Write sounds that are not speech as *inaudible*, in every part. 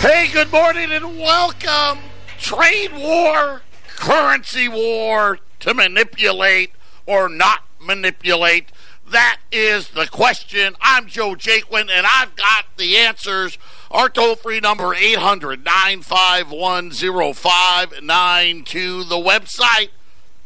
Hey, good morning and welcome. Trade war, currency war to manipulate or not manipulate. That is the question. I'm Joe Jaquin and I've got the answers. Our toll free number 800 951 0592. The website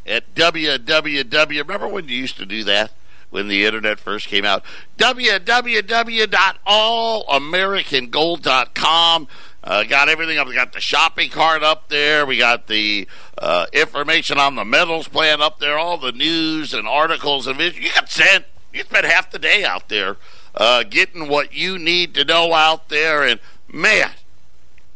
at www. Remember when you used to do that? When the internet first came out. www.allamericangold.com. Uh, got everything up. We got the shopping cart up there. We got the uh, information on the metals plant up there. All the news and articles and. You can sent. You spend half the day out there uh, getting what you need to know out there. And man,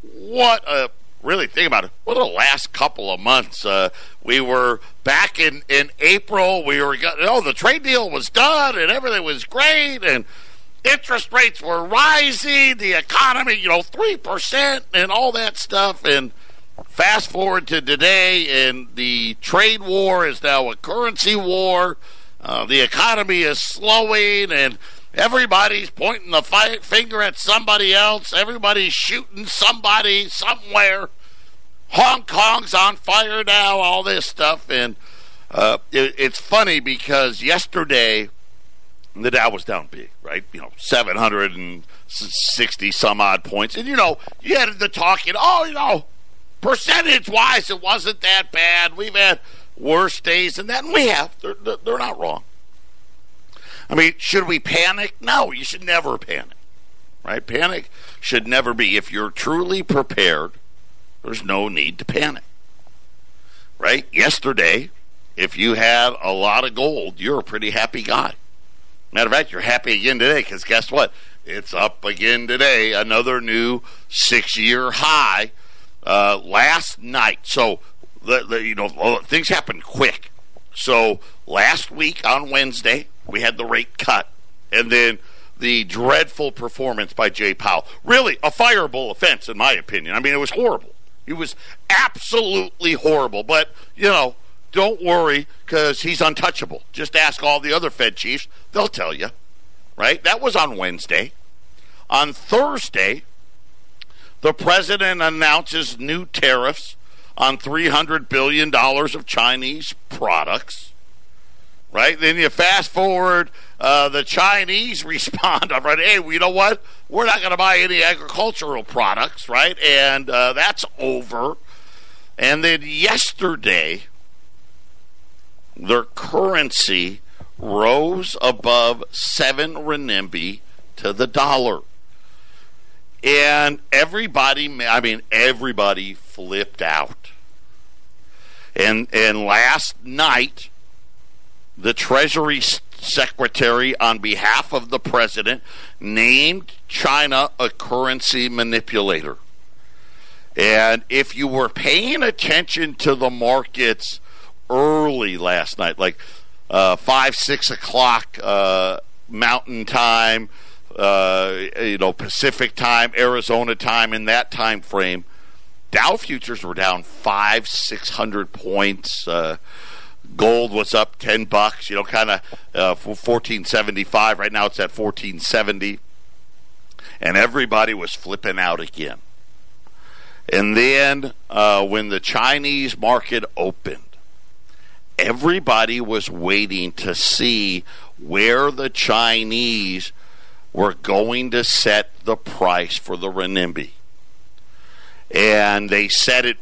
what a really think about it. What the last couple of months. Uh, we were back in, in April. We were, oh, the trade deal was done and everything was great and interest rates were rising, the economy, you know, 3% and all that stuff. And fast forward to today, and the trade war is now a currency war. Uh, the economy is slowing, and everybody's pointing the finger at somebody else. Everybody's shooting somebody somewhere. Hong Kong's on fire now, all this stuff. And uh, it, it's funny because yesterday the Dow was down big, right? You know, 760 some odd points. And, you know, you had the talking, oh, you know, percentage wise, it wasn't that bad. We've had worse days than that. And we have. They're, they're not wrong. I mean, should we panic? No, you should never panic, right? Panic should never be. If you're truly prepared – there's no need to panic. Right? Yesterday, if you had a lot of gold, you're a pretty happy guy. Matter of fact, you're happy again today because guess what? It's up again today, another new six year high uh, last night. So, the, the, you know, things happen quick. So, last week on Wednesday, we had the rate cut. And then the dreadful performance by Jay Powell. Really, a fireable offense, in my opinion. I mean, it was horrible. He was absolutely horrible. But, you know, don't worry because he's untouchable. Just ask all the other Fed chiefs. They'll tell you. Right? That was on Wednesday. On Thursday, the president announces new tariffs on $300 billion of Chinese products. Right? Then you fast forward, uh, the Chinese *laughs* respond. I'm right. Hey, you know what? we're not going to buy any agricultural products, right? And uh, that's over. And then yesterday, their currency rose above seven renminbi to the dollar. And everybody, I mean, everybody flipped out. And, and last night, the Treasury secretary, on behalf of the president, named China a currency manipulator. And if you were paying attention to the markets early last night, like uh, five, six o'clock uh, Mountain Time, uh, you know Pacific Time, Arizona time, in that time frame, Dow futures were down five, six hundred points. Uh, Gold was up ten bucks, you know, kind of uh, fourteen seventy five. Right now, it's at fourteen seventy, and everybody was flipping out again. And then uh, when the Chinese market opened, everybody was waiting to see where the Chinese were going to set the price for the renminbi. And they set it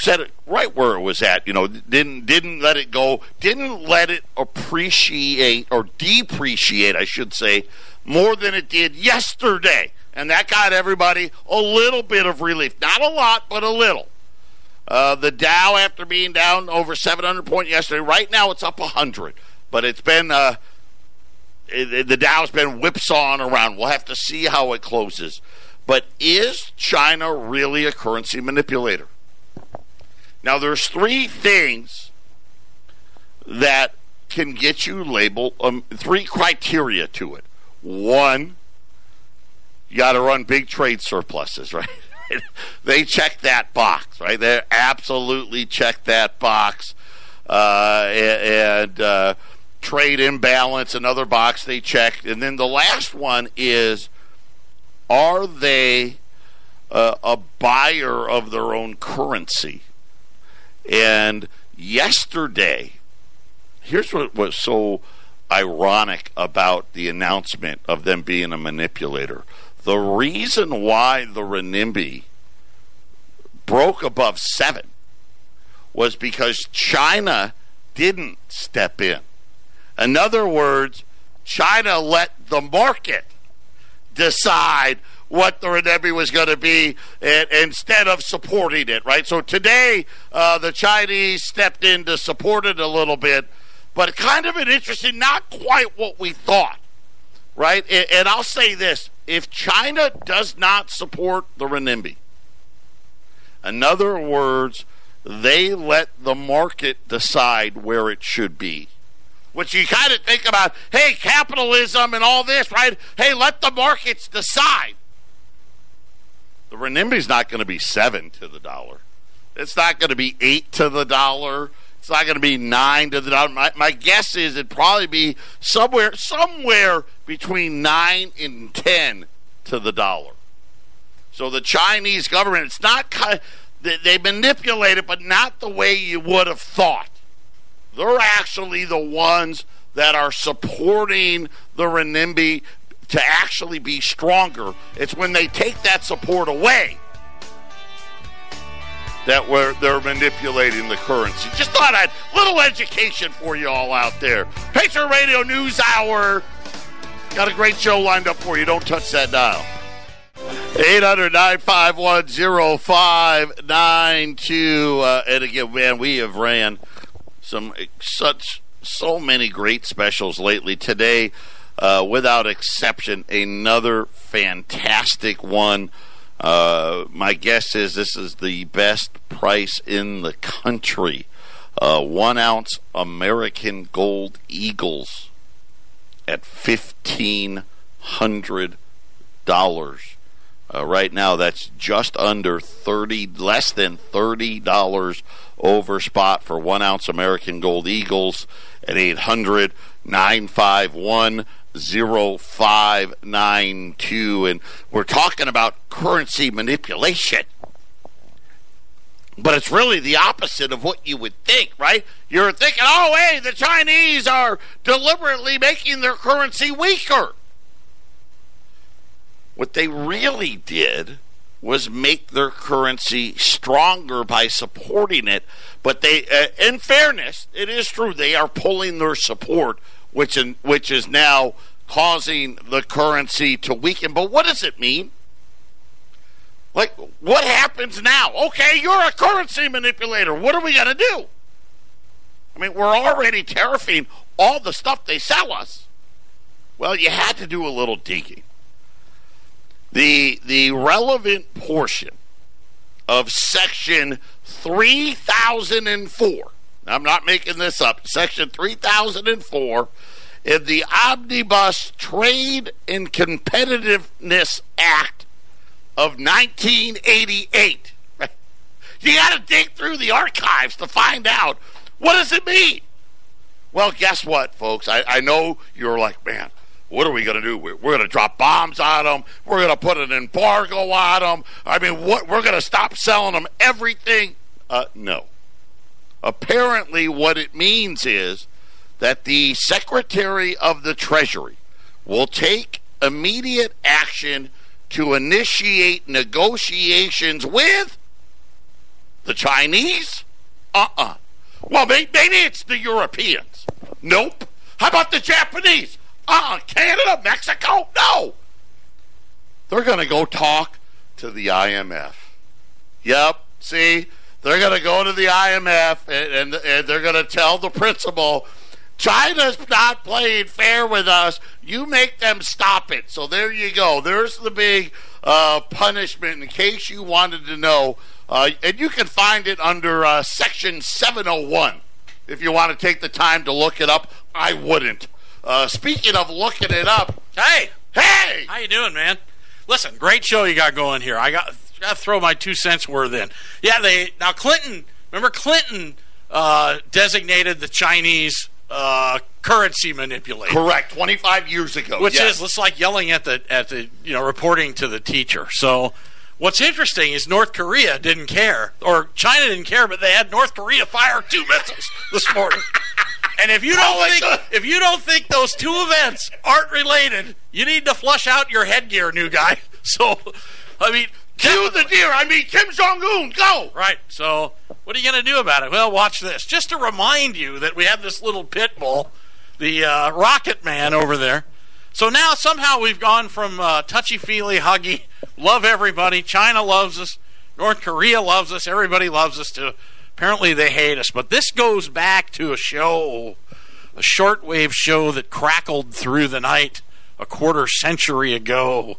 set it right where it was at. You know, didn't didn't let it go, didn't let it appreciate or depreciate, I should say, more than it did yesterday, and that got everybody a little bit of relief. Not a lot, but a little. Uh, the Dow, after being down over 700 point yesterday, right now it's up 100, but it's been uh, it, the Dow's been whipsawing around. We'll have to see how it closes. But is China really a currency manipulator? Now, there's three things that can get you labeled, um, three criteria to it. One, you got to run big trade surpluses, *laughs* right? they check that box, right? They absolutely check that box. Uh, and uh, trade imbalance, another box they checked. And then the last one is are they uh, a buyer of their own currency. And yesterday, here's what was so ironic about the announcement of them being a manipulator. The reason why the renminbi broke above seven was because China didn't step in. In other words, China let the market decide what the renminbi was going to be and, instead of supporting it, right? So today, uh, the Chinese stepped in to support it a little bit, but kind of an interesting, not quite what we thought, right? And, and I'll say this if China does not support the renminbi, in other words, they let the market decide where it should be. Which you kind of think about, hey, capitalism and all this, right? Hey, let the markets decide. The renminbi's not going to be seven to the dollar. It's not going to be eight to the dollar. It's not going to be nine to the dollar. My, my guess is it'd probably be somewhere somewhere between nine and ten to the dollar. So the Chinese government, it's not they, they manipulate it, but not the way you would have thought. They're actually the ones that are supporting the renminbi to actually be stronger. It's when they take that support away that we're, they're manipulating the currency. Just thought I'd little education for you all out there. Patriot Radio News Hour. Got a great show lined up for you. Don't touch that dial. 800 951 0592. Uh, and again, man, we have ran some such so many great specials lately. Today, uh, without exception, another fantastic one. Uh, my guess is this is the best price in the country. Uh, one ounce American Gold Eagles at fifteen hundred dollars. Uh, right now, that's just under thirty, less than thirty dollars over spot for one ounce American Gold Eagles at 800 951 0592. And we're talking about currency manipulation. But it's really the opposite of what you would think, right? You're thinking, oh, hey, the Chinese are deliberately making their currency weaker. What they really did was make their currency stronger by supporting it. But they, uh, in fairness, it is true they are pulling their support, which in, which is now causing the currency to weaken. But what does it mean? Like, what happens now? Okay, you're a currency manipulator. What are we going to do? I mean, we're already tariffing all the stuff they sell us. Well, you had to do a little digging. The the relevant portion of section 3004. I'm not making this up. Section 3004 in the Omnibus Trade and Competitiveness Act of 1988. *laughs* You got to dig through the archives to find out what does it mean. Well, guess what, folks? I, I know you're like, man, what are we going to do? We're, we're going to drop bombs on them. We're going to put an embargo on them. I mean, what? We're going to stop selling them everything. Uh, no. Apparently, what it means is that the Secretary of the Treasury will take immediate action to initiate negotiations with the Chinese? Uh uh-uh. uh Well, maybe it's the Europeans. Nope. How about the Japanese? Uh, Canada, Mexico? No. They're going to go talk to the IMF. Yep. See, they're going to go to the IMF and, and, and they're going to tell the principal, China's not playing fair with us. You make them stop it. So there you go. There's the big uh, punishment in case you wanted to know. Uh, and you can find it under uh, Section 701 if you want to take the time to look it up. I wouldn't. Uh, speaking of looking it up, hey, hey, how you doing, man? Listen, great show you got going here. I got got to throw my two cents worth in. Yeah, they now Clinton. Remember Clinton uh, designated the Chinese uh, currency manipulator. Correct. Twenty five years ago, which yes. is it's like yelling at the at the you know reporting to the teacher. So What's interesting is North Korea didn't care, or China didn't care, but they had North Korea fire two missiles this morning. And if you don't Oh, think God. if you don't think those two events aren't related, you need to flush out your headgear, new guy. *laughs* So, I mean, Cue the deer. I mean, Kim Jong Un. Go. Right. So, what are you going to do about it? Well, watch this. Just to remind you that we have this little pit bull, the uh, Rocket Man over there. So now somehow we've gone from uh, touchy feely, huggy, love everybody. China loves us. North Korea loves us. Everybody loves us. To apparently they hate us. But this goes back to a show, a shortwave show that crackled through the night a quarter century ago.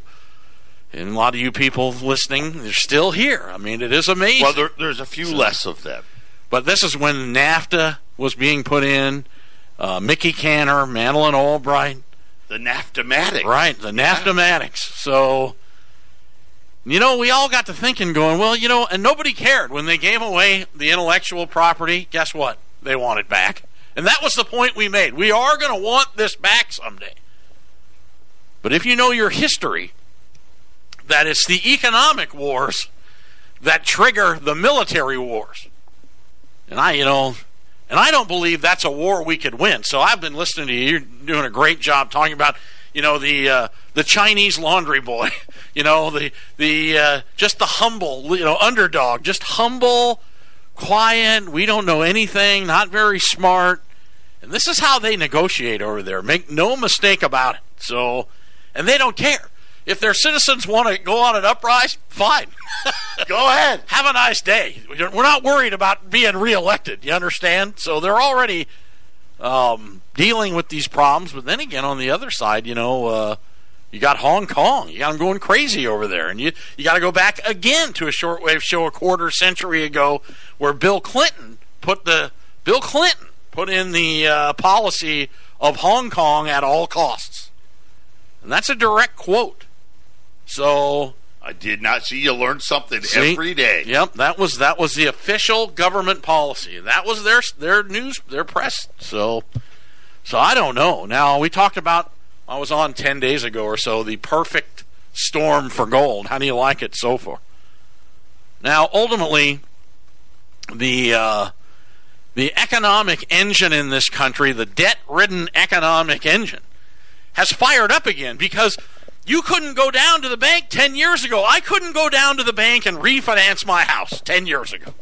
And a lot of you people listening, they're still here. I mean, it is amazing. Well, there, there's a few less of them. But this is when NAFTA was being put in. Uh, Mickey Kantor, Madeleine Albright, The Naftomatic. right? The NAFTAmatics. So, you know, we all got to thinking, going, well, you know, and nobody cared when they gave away the intellectual property. Guess what? They want it back, and that was the point we made. We are going to want this back someday. But if you know your history, that it's the economic wars that trigger the military wars. And I, you know, and I don't believe that's a war we could win. So I've been listening to you. You're doing a great job talking about, you know, the uh, the Chinese laundry boy. *laughs* You know, the the uh, just the humble, you know, underdog, just humble, quiet. We don't know anything. Not very smart. And this is how they negotiate over there. Make no mistake about it. So, and they don't care. If their citizens want to go on an uprise, fine. *laughs* Go ahead. Have a nice day. We're not worried about being reelected. You understand? So they're already um, dealing with these problems. But then again, on the other side, you know, uh, you got Hong Kong. You got them going crazy over there, and you you got to go back again to a shortwave show a quarter century ago, where Bill Clinton put the Bill Clinton put in the uh, policy of Hong Kong at all costs, and that's a direct quote. So I did not see you learn something See? every day. Yep, that was that was the official government policy. That was their their news their press. So so I don't know. Now we talked about I was on 10 days ago or so the perfect storm for gold. How do you like it so far? Now ultimately the uh, the economic engine in this country, the debt-ridden economic engine has fired up again because you couldn't go down to the bank 10 years ago. I couldn't go down to the bank and refinance my house 10 years ago.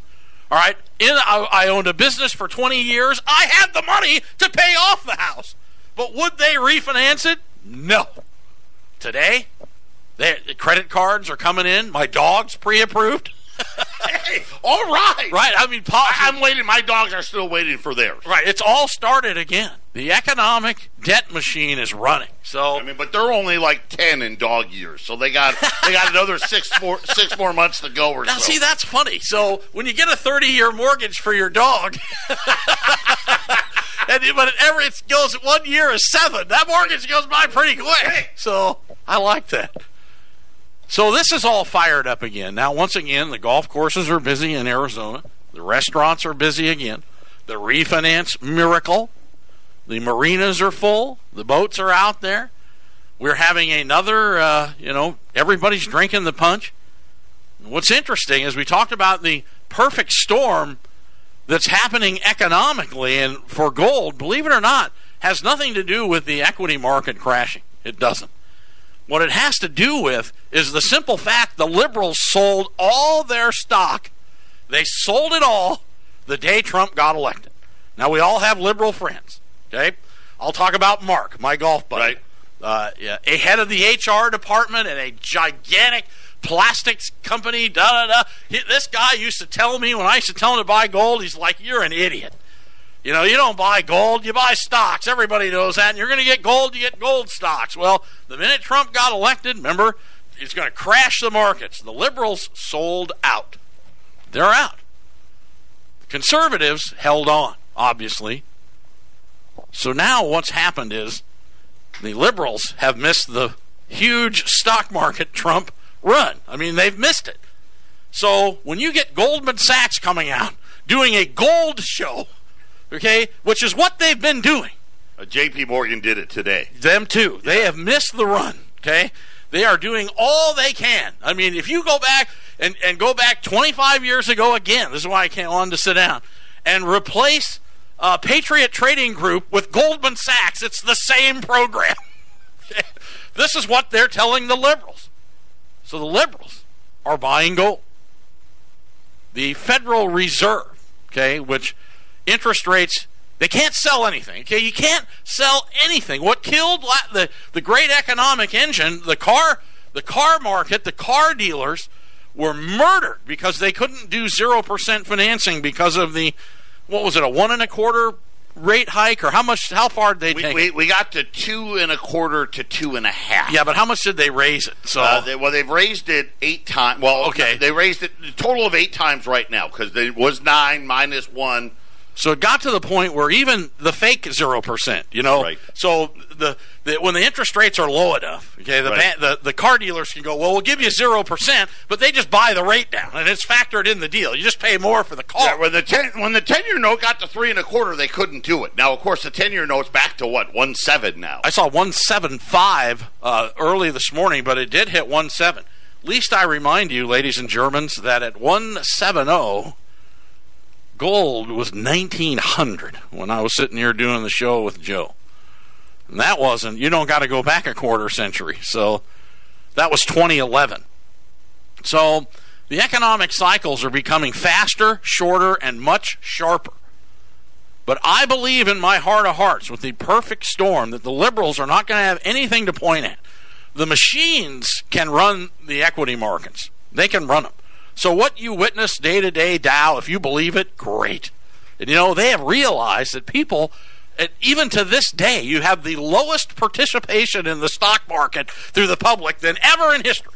All right? In, I, I owned a business for 20 years. I had the money to pay off the house. But would they refinance it? No. Today, they, the credit cards are coming in. My dog's pre approved. Hey, all right. Right? I mean, I, I'm waiting. My dogs are still waiting for theirs. right. It's all started again. The economic debt machine is running. So, I mean, but they're only like ten in dog years, so they got they got another six more six more months to go or Now, so. see, that's funny. So, when you get a 30 year mortgage for your dog, *laughs* and but it ever it goes one year is seven, that mortgage goes by pretty quick. So, I like that. So, this is all fired up again. Now, once again, the golf courses are busy in Arizona, the restaurants are busy again, the refinance miracle, the marinas are full, the boats are out there. We're having another, uh, you know, everybody's drinking the punch. What's interesting is we talked about the perfect storm that's happening economically and for gold, believe it or not, has nothing to do with the equity market crashing. It doesn't. What it has to do with is the simple fact the liberals sold all their stock. They sold it all the day Trump got elected. Now we all have liberal friends. Okay, I'll talk about Mark, my golf buddy, Right. uh, yeah, a head of the HR department at a gigantic plastics company. Da da da. This guy used to tell me when I used to tell him to buy gold, he's like, "You're an idiot." You know, you don't buy gold, you buy stocks. Everybody knows that. And you're going to get gold, you get gold stocks. Well, the minute Trump got elected, remember, it's going to crash the markets. The liberals sold out. They're out. The Conservatives held on, obviously. So now what's happened is the liberals have missed the huge stock market Trump run. I mean, they've missed it. So when you get Goldman Sachs coming out doing a gold show, okay, which is what they've been doing, Uh, J.P. Morgan did it today. them too, they have missed the run, okay? They are doing all they can. I mean, if you go back and, and go back 25 years ago again, this is why I can't want to sit down, and replace uh, Patriot Trading Group with Goldman Sachs, it's the same program. *laughs* this is what they're telling the liberals. So the liberals are buying gold. The Federal Reserve, okay, which interest rates they can't sell anything. Okay, you can't sell anything. What killed the the great economic engine, the car, the car market, the car dealers were murdered because they couldn't do zero percent financing because of the what was it a one and a quarter rate hike? Or how much how far did they we, take we, we, got to two and a quarter to two and a half. Yeah but how much did they raise it? So uh, they, well they've raised it eight times well okay. they raised it a total of eight times right now because it was nine minus one so it got to the point where even the fake zero percent, you know, right. so the, the, when the interest rates are low enough, okay, the, right. the the car dealers can go, well, we'll give you zero percent, but they just buy the rate down, and it's factored in the deal. You just pay more for the car. Yeah, when the ten when the ten year note got to three and a quarter, they couldn't do it. Now, of course, the ten year note's back to what one seven now. I saw one seven five uh, early this morning, but it did hit one seven. Least I remind you, ladies and Germans, that at one seven zero oh, gold was 1900 when I was sitting here doing the show with Joe. And that wasn't, you don't got to go back a quarter century. So that was 2011. So the economic cycles are becoming faster, shorter, and much sharper. But I believe in my heart of hearts, with the perfect storm, that the liberals are not going to have anything to point at. The machines can run the equity markets, they can run them. So what you witness day to day, Dow, if you believe it, great. And you know, they have realized that people even to this day, you have the lowest participation in the stock market through the public than ever in history.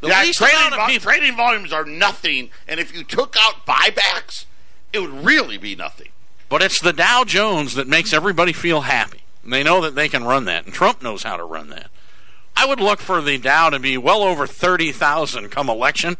The yeah, trading, vo- people- trading volumes are nothing, and if you took out buybacks, it would really be nothing. But it's the Dow Jones that makes everybody feel happy. And they know that they can run that, and Trump knows how to run that. I would look for the Dow to be well over 30,000 come election.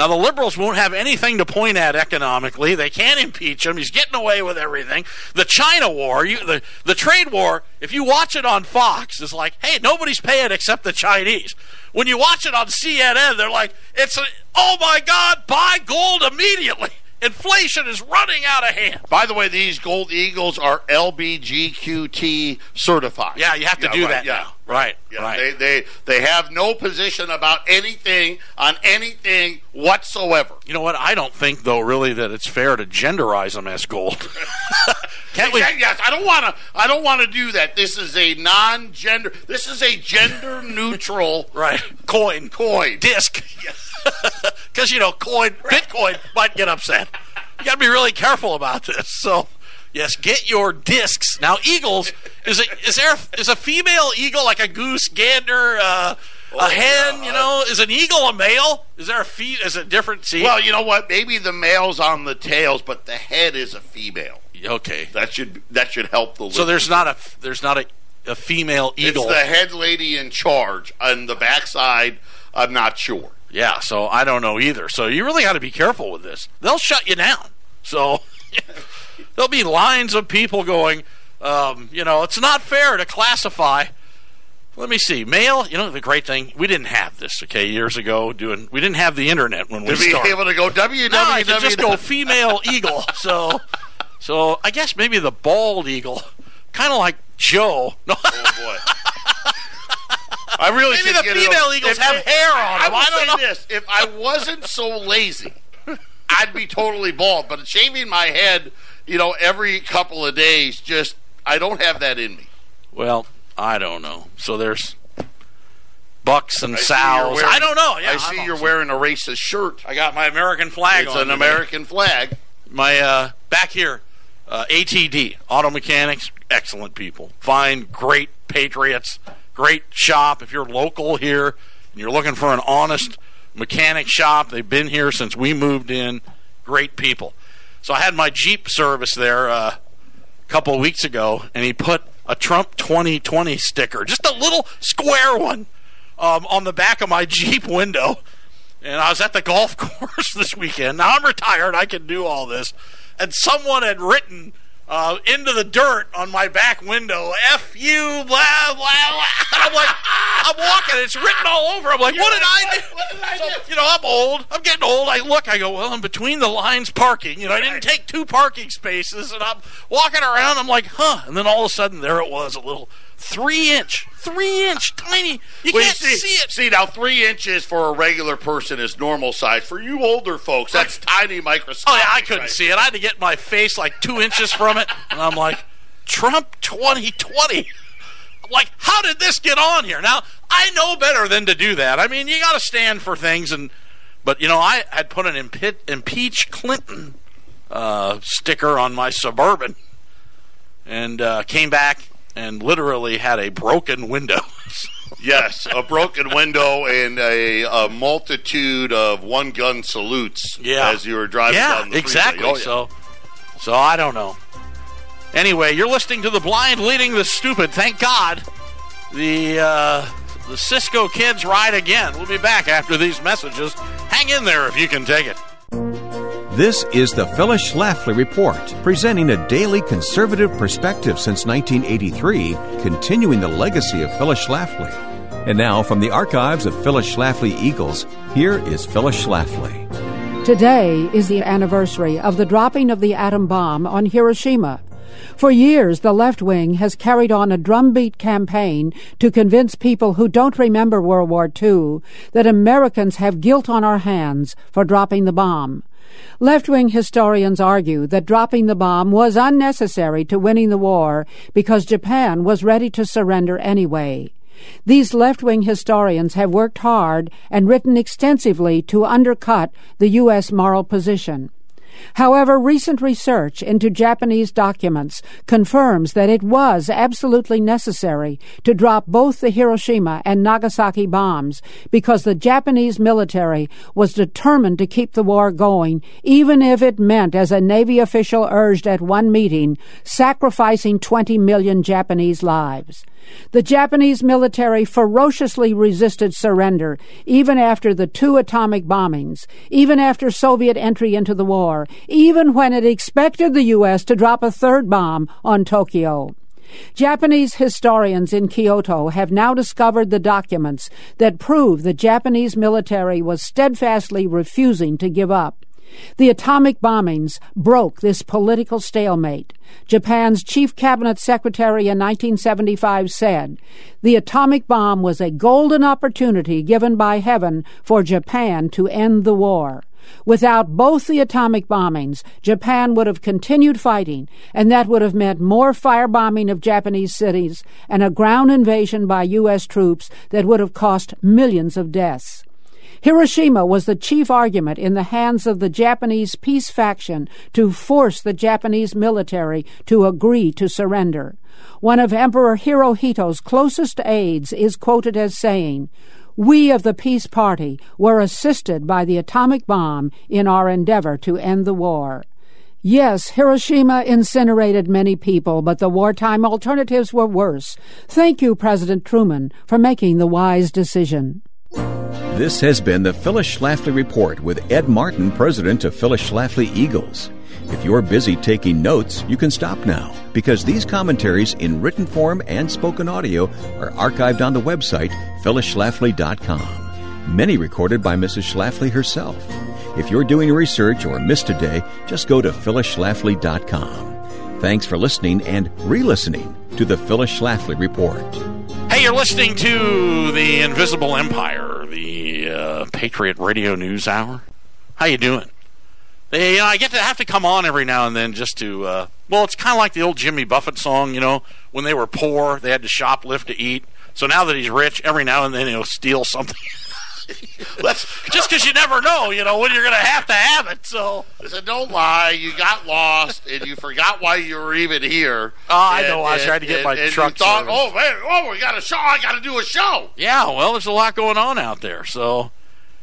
Now, the liberals won't have anything to point at economically. They can't impeach him. He's getting away with everything. The China war, you, the, the trade war, if you watch it on Fox, it's like, hey, nobody's paying except the Chinese. When you watch it on CNN, they're like, it's, a, oh my God, buy gold immediately. *laughs* Inflation is running out of hand. By the way, these gold eagles are LBGQT certified. Yeah, you have to yeah, do right, that yeah. now. Right, yeah, right. They, they they have no position about anything on anything whatsoever. You know what? I don't think though really that it's fair to genderize them as gold. *laughs* Can't we? Yes, I don't want to. I don't want to do that. This is a non-gender. This is a gender-neutral *laughs* right coin coin disc. *laughs* Because you know, coin Bitcoin might get upset. You got to be really careful about this. So. Yes, get your discs. Now, eagles is a, is there is a female eagle like a goose, gander, uh, oh, a hen? You know, is an eagle a male? Is there a fe- Is it different? See? Well, you know what? Maybe the male's on the tails, but the head is a female. Okay, that should that should help the. So there's not a there's not a, a female eagle. It's the head lady in charge on the backside. I'm not sure. Yeah, so I don't know either. So you really got to be careful with this. They'll shut you down. So *laughs* there'll be lines of people going, um, you know, it's not fair to classify. Let me see. Mail, you know, the great thing, we didn't have this, okay, years ago. Doing, We didn't have the internet when we started. be able to go www. No, I could just go female *laughs* eagle. So, so I guess maybe the bald eagle, kind of like Joe. No. *laughs* Oh, boy. I really maybe the female eagles if, have if, hair on them. I, I will say know. this: if I wasn't so lazy, *laughs* I'd be totally bald. But shaving my head, you know, every couple of days, just I don't have that in me. Well, I don't know. So there's bucks and sows. Wearing, I don't know. Yeah, I see you're wearing a racist shirt. I got my American flag it's on. It's an today. American flag. My uh, back here, uh, ATD Auto Mechanics, excellent people, fine, great patriots, great shop. If you're local here and you're looking for an honest mechanic shop, they've been here since we moved in. Great people. So I had my Jeep service there uh, a couple of weeks ago, and he put a Trump 2020 sticker, just a little square one, um, on the back of my Jeep window. And I was at the golf *laughs* course this weekend. Now I'm retired, I can do all this. And someone had written uh, into the dirt on my back window. F you, blah, blah, blah. I'm like, I'm walking. It's written all over. I'm like, what did I do? *laughs* What did I So, do? you know, I'm old. I'm getting old. I look, I go, well, I'm between the lines parking. You know, I didn't take two parking spaces, and I'm walking around. I'm like, huh. And then all of a sudden, there it was, a little three inch, three inch, tiny. You Well, can't see, see it. See now, three inches for a regular person is normal size. For you older folks, that's tiny microscopic. Oh yeah, I couldn't size. see it. I had to get my face like two inches from it, and I'm like, Trump 2020. Like, how did this get on here? Now I know better than to do that. I mean, you got to stand for things, and but you know, I had put an impe- impeach Clinton uh, sticker on my suburban, and uh, came back and literally had a broken window. *laughs* Yes, a broken window and a, a multitude of one gun salutes Yeah. as you were driving yeah, down the freeway. exactly. Oh, yeah. So, so I don't know. Anyway, you're listening to the blind leading the stupid. Thank God, the uh, the Cisco kids ride again. We'll be back after these messages. Hang in there if you can take it. This is the Phyllis Schlafly Report, presenting a daily conservative perspective since 1983, continuing the legacy of Phyllis Schlafly. And now, from the archives of Phyllis Schlafly Eagles, here is Phyllis Schlafly. Today is the anniversary of the dropping of the atom bomb on Hiroshima. For years, the left wing has carried on a drumbeat campaign to convince people who don't remember World War II that Americans have guilt on our hands for dropping the bomb. Left wing historians argue that dropping the bomb was unnecessary to winning the war because Japan was ready to surrender anyway. These left wing historians have worked hard and written extensively to undercut the U.S. moral position. However, recent research into Japanese documents confirms that it was absolutely necessary to drop both the Hiroshima and Nagasaki bombs because the Japanese military was determined to keep the war going, even if it meant, as a Navy official urged at one meeting, sacrificing 20 million Japanese lives. The Japanese military ferociously resisted surrender, even after the two atomic bombings, even after Soviet entry into the war, even when it expected the U.S. to drop a third bomb on Tokyo. Japanese historians in Kyoto have now discovered the documents that prove the Japanese military was steadfastly refusing to give up. The atomic bombings broke this political stalemate. Japan's chief cabinet secretary in 1975 said, The atomic bomb was a golden opportunity given by heaven for Japan to end the war. Without both the atomic bombings, Japan would have continued fighting, and that would have meant more firebombing of Japanese cities and a ground invasion by U.S. troops that would have cost millions of deaths. Hiroshima was the chief argument in the hands of the Japanese peace faction to force the Japanese military to agree to surrender. One of Emperor Hirohito's closest aides is quoted as saying, We of the Peace Party were assisted by the atomic bomb in our endeavor to end the war. Yes, Hiroshima incinerated many people, but the wartime alternatives were worse. Thank you, President Truman, for making the wise decision. This has been the Phyllis Schlafly Report with Ed Martin, president of Phyllis Schlafly Eagles. If you're busy taking notes, you can stop now because these commentaries in written form and spoken audio are archived on the website phyllisschlafly.com. Many recorded by Mrs. Schlafly herself. If you're doing research or missed a day, just go to phyllisschlafly.com. Thanks for listening and re-listening to the Phyllis Schlafly Report. Hey, you're listening to the Invisible Empire, the uh, Patriot Radio News Hour. How you doing? They, you know, I get to have to come on every now and then just to. Uh, well, it's kind of like the old Jimmy Buffett song. You know, when they were poor, they had to shoplift to eat. So now that he's rich, every now and then he'll steal something. *laughs* Let's just because you never know, you know, when you're going to have to have it. So Listen, don't lie. You got lost and you forgot why you were even here. Oh, I And- know. I was and- trying to get and- my and truck You thought, oh man, oh, we got a show. I got to do a show. Yeah, well, there's a lot going on out there. So,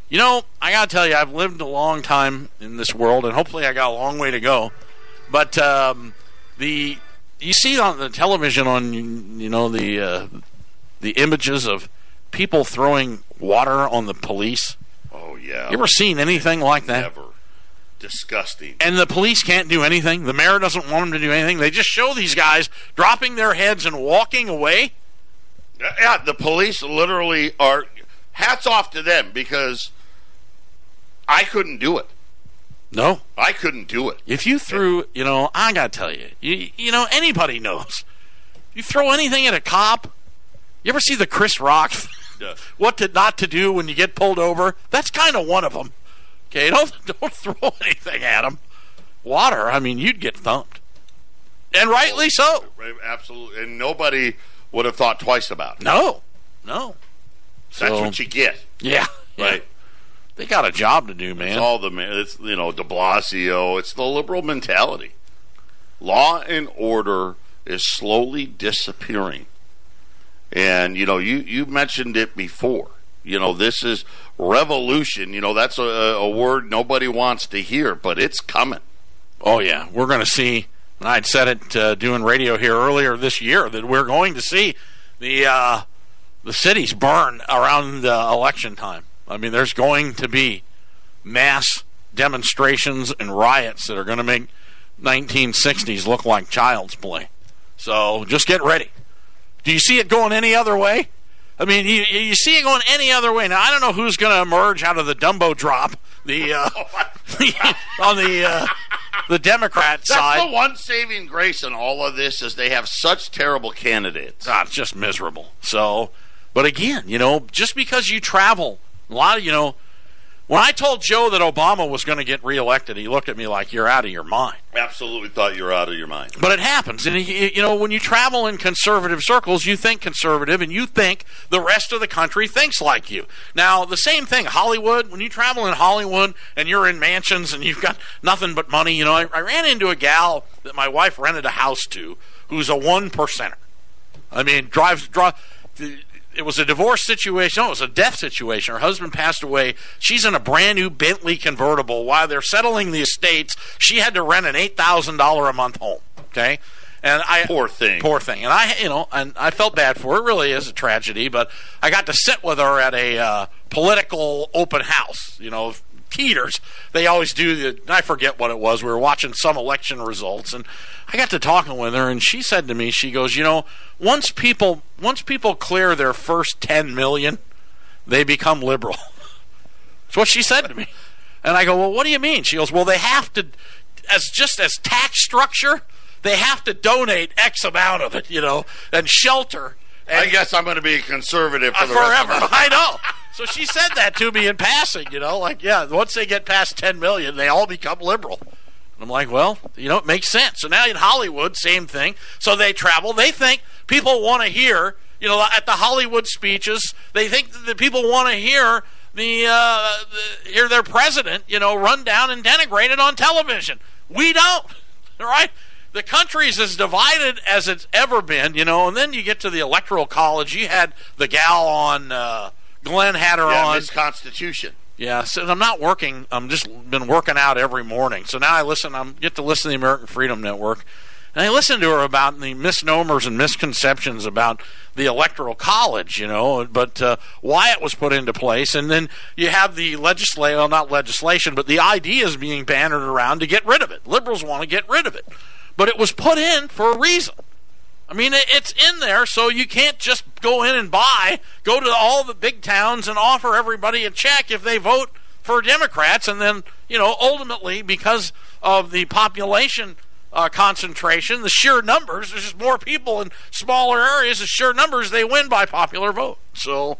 you know, I got to tell you, I've lived a long time in this world, and hopefully I got a long way to go. But um, the you see on the television on you know the uh, the images of people throwing water on the police. Oh yeah. You ever seen anything like that? Never. disgusting. and the police can't do anything. The mayor doesn't want them to do anything. They just show these guys dropping their heads and walking away. Yeah, the police literally are. Hats off to them because I couldn't do it. No, I couldn't do it. if you threw, you know, I gotta tell you, you, you know, anybody knows. You throw anything at a cop. You ever see the Chris Rock? *laughs* Yeah. what to not to do when you get pulled over? That's kind of one of them. Okay, *laughs* don't don't throw *laughs* anything at them. Water, I mean, you'd get thumped, and rightly so. Absolutely, and nobody would have thought twice about it. No, no. That's So- what you get, Yeah, right? They got a job to do, man. It's all the it's you know De Blasio. It's the liberal mentality. Law and order is slowly disappearing, and you know you you mentioned it before. You know this is revolution. You know that's a, a word nobody wants to hear, but it's coming. Oh yeah, we're going to see. And I'd said it uh, doing radio here earlier this year that we're going to see the uh, the cities burn around uh, election time. I mean, there's going to be mass demonstrations and riots that are going to make 1960s look like child's play. So just get ready. Do you see it going any other way? I mean, you, you see it going any other way. Now, I don't know who's going to emerge out of the Dumbo drop, the uh, *laughs* *laughs* on the uh, the Democrat That's side. the one saving grace in all of this is they have such terrible candidates. Ah, it's just miserable. So, but again, you know, just because you travel, a lot of you know, when I told Joe that Obama was going to get reelected, he looked at me like you're out of your mind. Absolutely thought you're out of your mind. But it happens, and you you know, when you travel in conservative circles, you think conservative, and you think the rest of the country thinks like you. Now, the same thing, Hollywood. When you travel in Hollywood and you're in mansions and you've got nothing but money, you know, I, I ran into a gal that my wife rented a house to, who's a one percenter. I mean, drives drive. It was a divorce situation. No, it was a death situation. Her husband passed away. She's in a brand new Bentley convertible. While they're settling the estates, she had to rent an eight thousand dollar a month home. Okay, and I Poor thing. poor thing. And I, you know, and I felt bad for her. It really is a tragedy. But I got to sit with her at a uh, political open house. You know, Peters. They always do the. I forget what it was. We were watching some election results, and I got to talking with her, and she said to me, she goes, you know, once people once people clear their first ten million, they become liberal. *laughs* That's what she said to me. And I go, well, what do you mean? She goes, well, they have to, as just as tax structure, they have to donate X amount of it, you know, and shelter. And I guess I'm going to be a conservative for uh, the rest of forever. my *laughs* I know. So she said that to me in passing, you know, like, yeah, once they get past 10 million, they all become liberal. And I'm like, well, you know, it makes sense. So now in Hollywood, same thing. So they travel. They think people want to hear, you know, at the Hollywood speeches, they think that people want to hear the, uh, the hear their president, you know, run down and denigrated on television. We don't, *laughs* right? The country's as divided as it's ever been, you know. And then you get to the electoral college. You had the gal on. Uh, Glenn had her yeah, on. Miss Constitution. Yeah, so I'm not working. I'm just been working out every morning. So now I listen. I get to listen to the American Freedom Network, and I listen to her about the misnomers and misconceptions about the electoral college. You know, but uh, why it was put into place, and then you have the legislation, well, not legislation, but the ideas being bannered around to get rid of it. Liberals want to get rid of it, but it was put in for a reason. I mean, it's in there, so you can't just go in and buy, go to all the big towns and offer everybody a check if they vote for Democrats, and then, you know, ultimately, because of the population uh, concentration, the sheer numbers, there's just more people in smaller areas, the sheer numbers, they win by popular vote. So,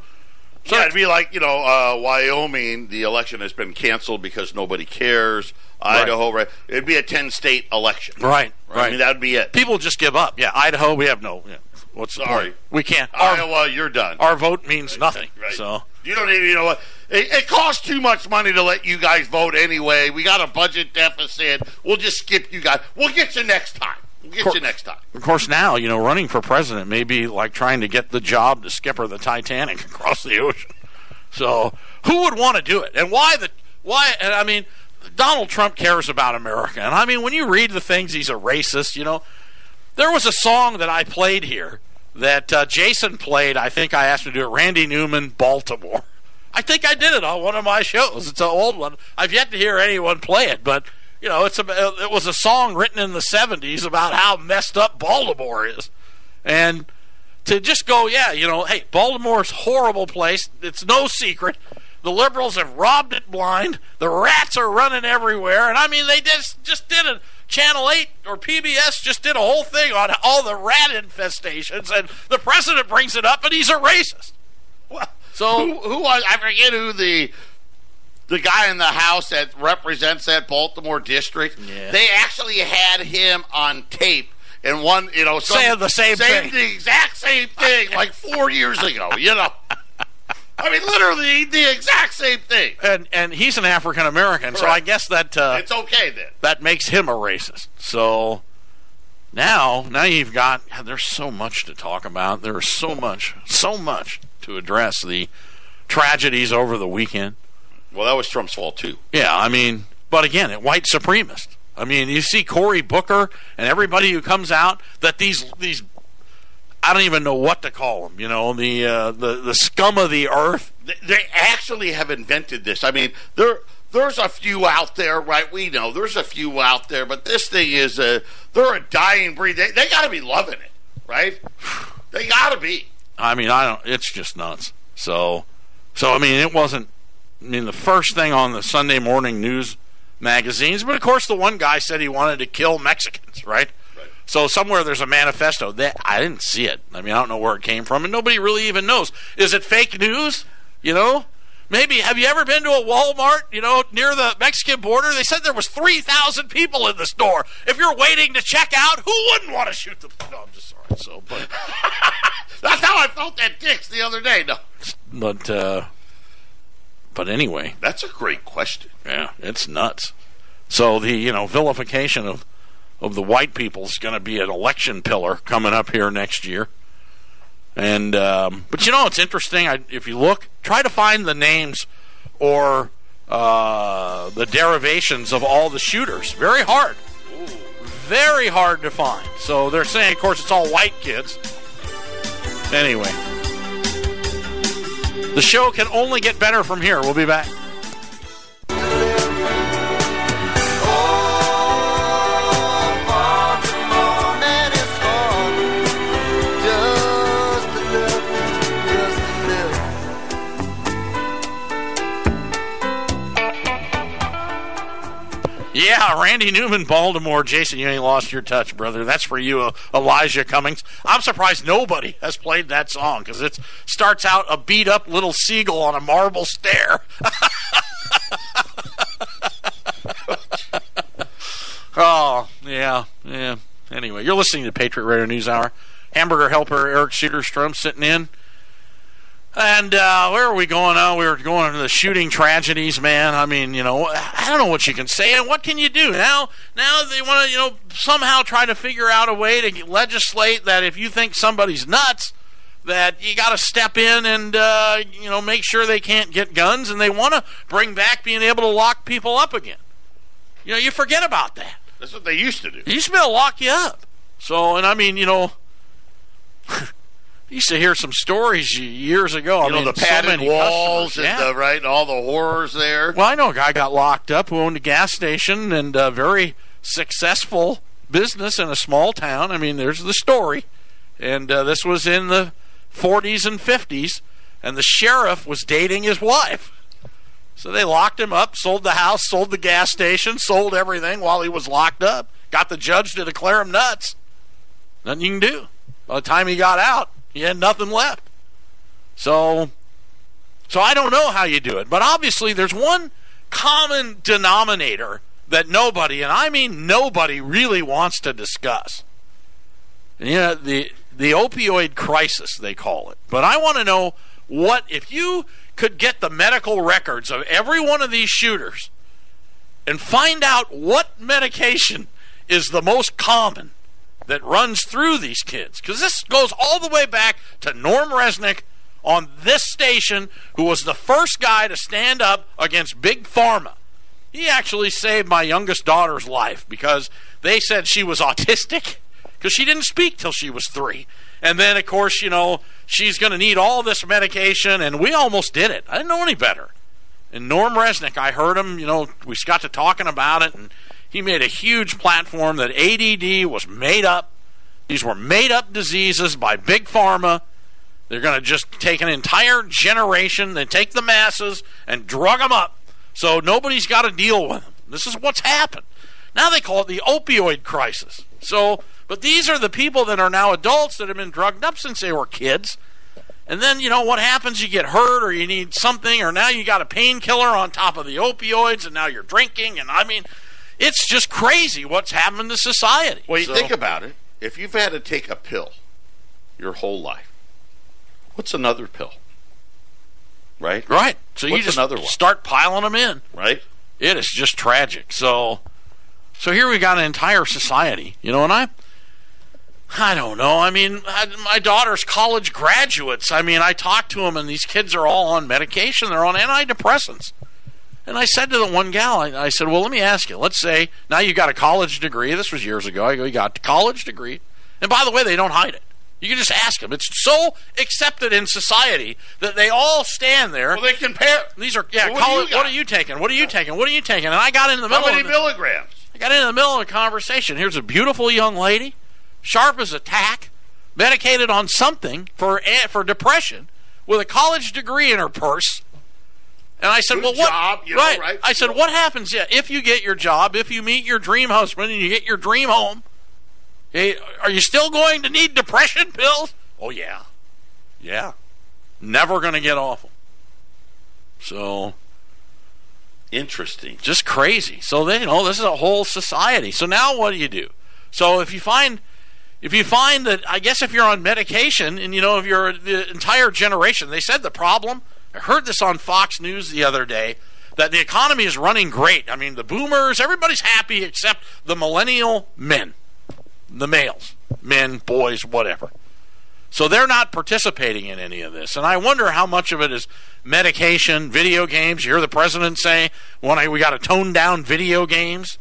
so yeah, it'd be like you know, uh, Wyoming. The election has been canceled because nobody cares. Idaho, right? It'd be a ten-state election. right, right. I mean, that'd be it. People just give up. Yeah, Idaho, we have no. Yeah, what's the Sorry. point? We can't. Our, Iowa, you're done. our vote means nothing. Right. So. you don't even you know what. It, it costs too much money to let you guys vote anyway. We got a budget deficit. We'll just skip you guys. We'll get you next time. We'll get you next time. Of course, now you know running for president may be like trying to get the job to skipper the Titanic *laughs* across the ocean. So, who would want to do it, and why the why? And I mean, Donald Trump cares about America, and I mean, when you read the things, he's a racist. You know, there was a song that I played here that uh, Jason played. I think I asked him to do it. Randy Newman, Baltimore. I think I did it on one of my shows. It's an old one. I've yet to hear anyone play it, but you know, it's a, it was a song written in the '70s about how messed up Baltimore is, and to just go, yeah, you know, hey, Baltimore's horrible place. It's no secret. The liberals have robbed it blind. The rats are running everywhere, and I mean, they just just did it. Channel 8 or PBS just did a whole thing on all the rat infestations, and the president brings it up, and he's a racist. Well, so who, who was I forget who the the guy in the house that represents that Baltimore district. Yeah. They actually had him on tape and one, you know, some, saying the same, same thing, the exact same thing, like four years ago. You know. *laughs* I mean, literally the exact same thing. And and he's an African American, so I guess that uh, it's okay then. That makes him a racist. So now, now you've got. There's so much to talk about. There is so much, so much to address the tragedies over the weekend. Well, that was Trump's fault too. Yeah, I mean, but again, white supremacist. I mean, you see Cory Booker and everybody who comes out that these these I don't even know what to call them. You know, the uh, the the scum of the earth. They, they actually have invented this. I mean, there there's a few out there, right? We know there's a few out there, but this thing is a they're a dying breed. They, they got to be loving it, right? They got to be. I mean, I don't. It's just nuts. So, so I mean, it wasn't. I mean, the first thing on the Sunday morning news magazines, but of course, the one guy said he wanted to kill Mexicans, right? Right. So somewhere there's a manifesto. That I didn't see it. I mean, I don't know where it came from, and nobody really even knows. Is it fake news? You know, maybe. Have you ever been to a Walmart? You know, near the Mexican border? They said there was three thousand people in the store. If you're waiting to check out, who wouldn't want to shoot them? No, I'm just sorry. So, but *laughs* That's how I felt at Dick's the other day. No, but uh, but anyway, that's a great question. yeah, it's nuts. So the you know vilification of of the white people is going to be an election pillar coming up here next year. And um, but you know it's interesting. I, if you look, try to find the names or uh, the derivations of all the shooters. Very hard. Very hard to find. So they're saying, of course, it's all white kids. Anyway, the show can only get better from here. We'll be back. Yeah, Randy Newman, Baltimore. Jason, you ain't lost your touch, brother. That's for you, uh, Elijah Cummings. I'm surprised nobody has played that song because it starts out a beat up little seagull on a marble stair. *laughs* oh, yeah, yeah. Anyway, you're listening to Patriot Radio News Hour. Hamburger helper Eric Cedarstrom sitting in. And uh, where are we going? Oh, we were going to the shooting tragedies, man. I mean, you know, I don't know what you can say, and what can you do now? Now they want to, you know, somehow try to figure out a way to legislate that if you think somebody's nuts, that you got to step in and uh, you know make sure they can't get guns, and they want to bring back being able to lock people up again. You know, you forget about that. That's what they used to do. It used to be able to lock you up. So, and I mean, you know. *laughs* Used to hear some stories years ago. I know mean, the so padded many walls customers. and Yeah. the right, and all the horrors there. Well, I know a guy got locked up who owned a gas station and a very successful business in a small town. I mean, there's the story. And uh, this was in the 40s and 50s, and the sheriff was dating his wife. So they locked him up, sold the house, sold the gas station, sold everything while he was locked up. Got the judge to declare him nuts. Nothing you can do. By the time he got out, he had nothing left. So so I don't know how you do it, but obviously there's one common denominator that nobody, and I mean nobody, really wants to discuss. And, you know, the the opioid crisis they call it. But I want to know what if you could get the medical records of every one of these shooters and find out what medication is the most common that runs through these kids because this goes all the way back to Norm Resnick on this station, who was the first guy to stand up against Big Pharma. He actually saved my youngest daughter's life because they said she was autistic because she didn't speak till she was three. And then, of course, you know, she's going to need all this medication, and we almost did it. I didn't know any better. And Norm Resnick, I heard him, you know, we got to talking about it, and he made a huge platform that ADD was made up. These were made up diseases by Big Pharma. They're going to just take an entire generation, they take the masses and drug them up. So nobody's got to deal with them. This is what's happened. Now they call it the opioid crisis. So, but these are the people that are now adults that have been drugged up since they were kids. And then, you know, what happens? You get hurt or you need something, or now you got a painkiller on top of the opioids, and now you're drinking. And I mean, it's just crazy what's happened to society. Well, you So- think about it. If you've had to take a pill your whole life, what's another pill? Right? Right. So you What's just another one? start piling them in. Right? It is just tragic. So, so here we got an entire society, you know, and I, I don't know. I mean, I, my daughter's college graduates. I mean, I talk to them, and these kids are all on medication. They're on antidepressants. And I said to the one gal, I, I said, "Well, let me ask you. Let's say now you got a college degree. This was years ago. I go, you got a college degree, and by the way, they don't hide it. You can just ask them. It's so accepted in society that they all stand there. Well, they compare. These are yeah. Well, what college, what are you taking? What are you taking? What are you taking? And I got in the How middle. many of the, milligrams? I got into the middle of a conversation. Here's a beautiful young lady, sharp as a tack, medicated on something for eh, for depression, with a college degree in her purse. And I said, Good "Well, what?" job, you know, right. right? I said, "What happens if you get your job? If you meet your dream husband and you get your dream home? Hey, are you still going to need depression pills?" Oh yeah, yeah. Never going to get off them. So Interesting. just crazy. So then, you know, this is a whole society. So now what do you do? So if you find if you find that I guess if you're on medication and you know if you're the entire generation, they said the problem. I heard this on Fox News the other day that the economy is running great. I mean, the boomers, everybody's happy except the millennial men, the males, men, boys, whatever. So they're not participating in any of this. And I wonder how much of it is medication, video games. You hear the president say, "When we got to tone down video games."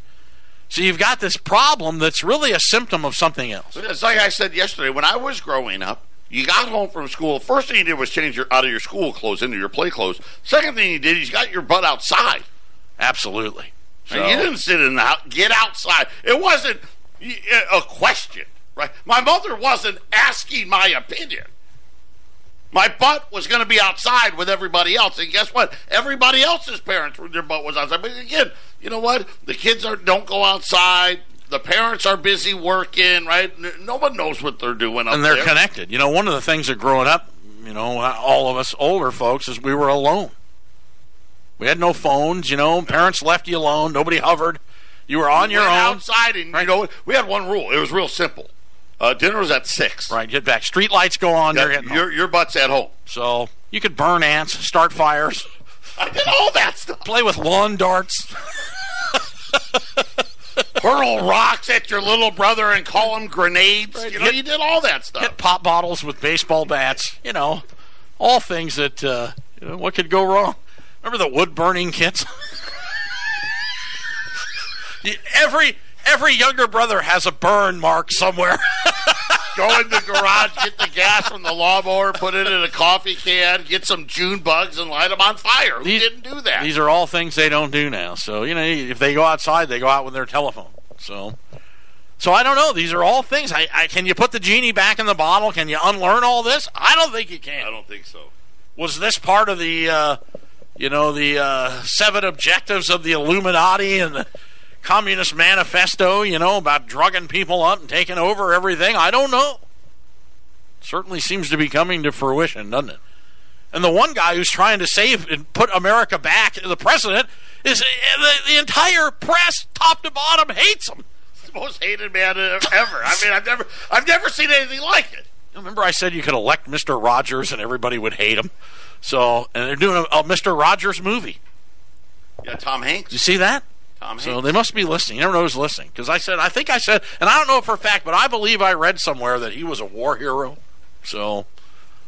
So you've got this problem that's really a symptom of something else. It's like I said yesterday. When I was growing up, you got home from school. First thing you did was change your out of your school clothes into your play clothes. Second thing you did is you got your butt outside. Absolutely. And you didn't sit in the house. Get outside. It wasn't a question, right? My mother wasn't asking my opinion. My butt was going to be outside with everybody else, and guess what? Everybody else's parents, their butt was outside. But again, you know what? The kids are don't go outside. The parents are busy working, right? No one knows what they're doing up and they're there. connected. You know, one of the things that growing up, you know, all of us older folks, is we were alone. We had no phones. You know, parents left you alone. Nobody hovered. You were on your Went own. outside, and you know we had one rule. It was real simple. Uh, dinner was at six. Right, get back. Street lights go on. You're Yeah, getting home. your your butt's at home. So you could burn ants, start fires, *laughs* I did all that stuff. play with lawn darts. *laughs* hurl rocks at your little brother and call him grenades. Right. You know, Hit- you did all that stuff. hit pop bottles with baseball bats. You know, all things that uh, you know, what could go wrong. Remember the wood burning kits? *laughs* Every every younger brother has a burn mark somewhere. *laughs* Go in the garage, get the gas from the lawnmower, put it in a coffee can, get some June bugs, and light them on fire. Who These- didn't do that? These are all things they don't do now. So you know, if they go outside, they go out with their telephone. So. So I don't know. These are all things. I, I can you put the genie back in the bottle? Can you unlearn all this? I don't think you can. I don't think so. was this part of the uh, you know the uh, seven objectives of the Illuminati and the Communist Manifesto? You know about drugging people up and taking over everything. I don't know. Certainly seems to be coming to fruition, doesn't it? And the one guy who's trying to save and put America back, the president, is eh, the, the entire press, top to bottom, hates him. The most hated man ever. I mean, I've never, I've never seen anything like it. Remember, I said you could elect Mr. Rogers and everybody would hate him. So, and they're doing a, a Mr. Rogers movie. Yeah, Tom Hanks. You see that? Tom So Hanks. they must be listening. You never know who's listening. Because I said, I think I said, and I don't know for a fact, but I believe I read somewhere that he was a war hero. So,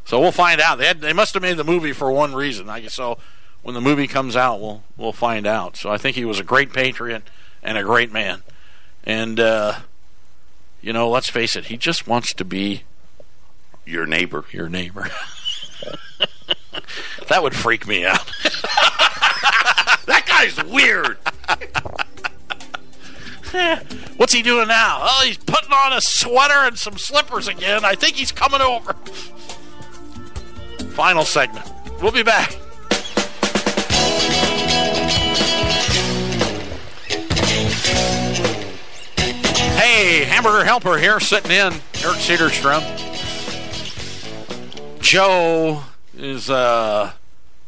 so we'll find out. They had, they must have made the movie for one reason. I guess so. When the movie comes out, we'll we'll find out. So I think he was a great patriot and a great man. And uh, you know, let's face it, he just wants to be Your neighbor. Your neighbor. *laughs* that would freak me out. *laughs* That guy's weird. What's he doing now? Oh, he's putting on a sweater and some slippers again. I think he's coming over. Final segment. We'll be back. Hey, Hamburger Helper here, sitting in. Eric Cedarstrom. Joe is, uh,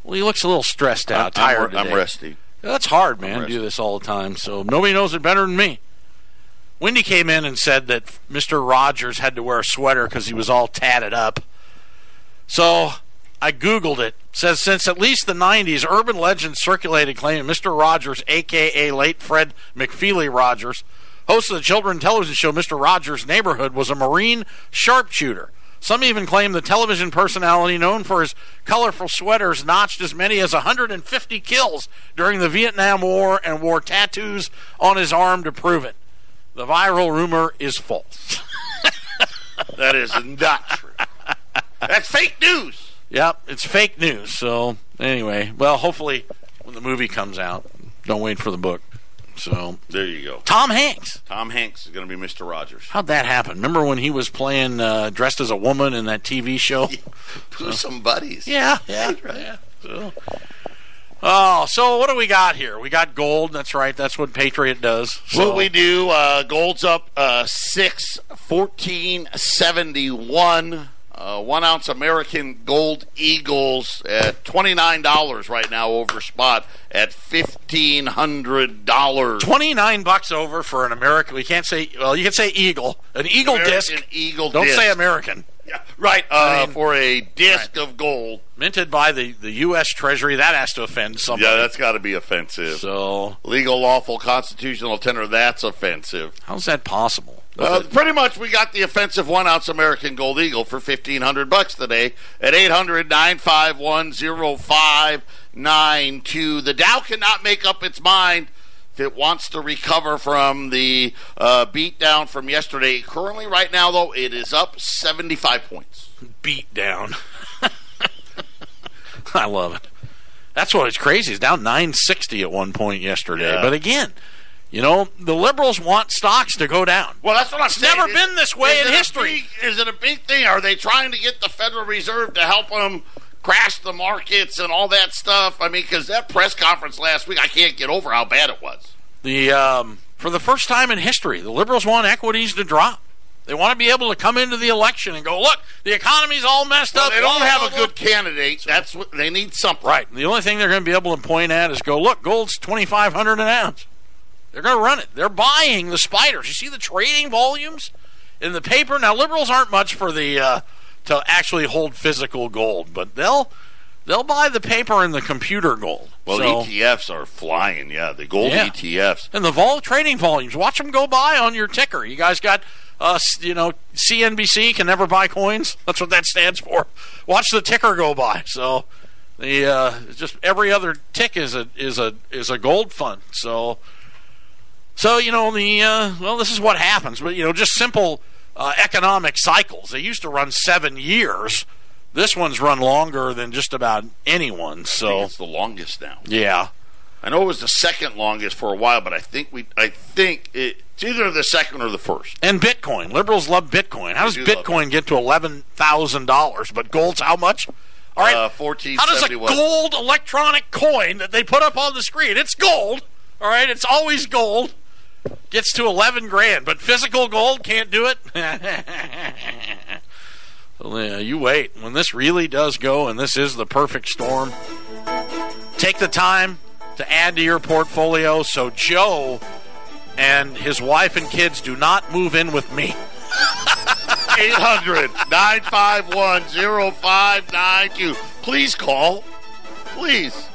well, he looks a little stressed out, I'm, tired. I'm today. That's hard, man. Do this all the time. So nobody knows it better than me. Wendy came in and said that Mr. Rogers had to wear a sweater because he was all tatted up. So I Googled it. it. Says since at least the 90s, urban legends circulated claiming Mr. Rogers, a.k.a. late Fred McFeely Rogers, host of the children's television show Mr. Rogers' Neighborhood, was a Marine sharpshooter. Some even claim the television personality, known for his colorful sweaters, notched as many as 150 kills during the Vietnam War and wore tattoos on his arm to prove it. The viral rumor is false. *laughs* That is not true. That's fake news. Yep, it's fake news. So, anyway, well, hopefully when the movie comes out, don't wait for the book. So, There you go. Tom Hanks. Tom Hanks is going to be Mr. Rogers. How'd that happen? Remember when he was playing uh, dressed as a woman in that TV show? *laughs* Who's some buddies? Yeah, yeah, yeah. So, oh, so what do we got here? We got gold. That's right. That's what Patriot does. So, What we do, uh, gold's up uh, 6, 14, 71. Uh, one ounce American Gold Eagles at $29 right now over spot at $1,500. Twenty nine bucks over for an American. We can't say. Well, you can say eagle. An eagle American disc. Eagle Don't disc. say American. Yeah, right, uh, I mean- for a disc of gold. Minted by the the U.S. Treasury. That has to offend somebody. Yeah, that's got to be offensive. so Legal, lawful, constitutional tender, that's offensive. how's that possible? Uh, pretty much, we got the offensive one ounce American Gold Eagle for fifteen hundred bucks today at 800-951-0592. The Dow cannot make up its mind if it wants to recover from the uh, beat down from yesterday. Currently, right now, though, it is up seventy five points. beat down. *laughs* I love it. That's what it's crazy. It's down 960 at one point yesterday. Yeah. But again, you know, the liberals want stocks to go down. Well, that's what I'm saying. never Is- been this way in history. big- is it a big thing? Are they trying to get the Federal Reserve to help them crash the markets and all that stuff? I mean, because that press conference last week, I can't get over how bad it was. The um, for the first time in history, the liberals want equities to drop. They want to be able to come into the election and go, look, the economy's all messed Well, up. they don't have a good candidate. That's what they need. Something Right. The only thing they're going to be able to point at is go, look, gold's 2500 an ounce. They're going to run it. They're buying the spiders. You see the trading volumes in the paper? Now, liberals aren't much for the uh, to actually hold physical gold, but they'll they'll buy the paper and the computer gold. Well, So- ETFs are flying. Yeah, the gold Yeah. ETFs. and the vol trading volumes. Watch them go by on your ticker. You guys got, uh, you know, CNBC can never buy coins. *laughs* That's what that stands for. Watch the ticker go by. So the uh, just every other tick is a is a is a gold fund. So so you know the uh, well, this is what happens. But you know, just simple uh, economic cycles. They used to run seven years. This one's run longer than just about anyone. So it's the longest now. yeah. I know it was the second longest for a while, but I think we, I think it, it's either the second or the first. And Bitcoin. Liberals love Bitcoin. How does do Bitcoin get to eleven thousand dollars? But gold's how much? All right. Uh, fourteen how does a gold electronic coin that they put up on the screen? It's gold. All right. It's always gold. Gets to eleven grand, but physical gold can't do it. *laughs* well, you wait. When this really does go, and this is the perfect storm, take the time to add to your portfolio so Joe and his wife and kids do not move in with me. *laughs* 800 951 0592. Please call. Please.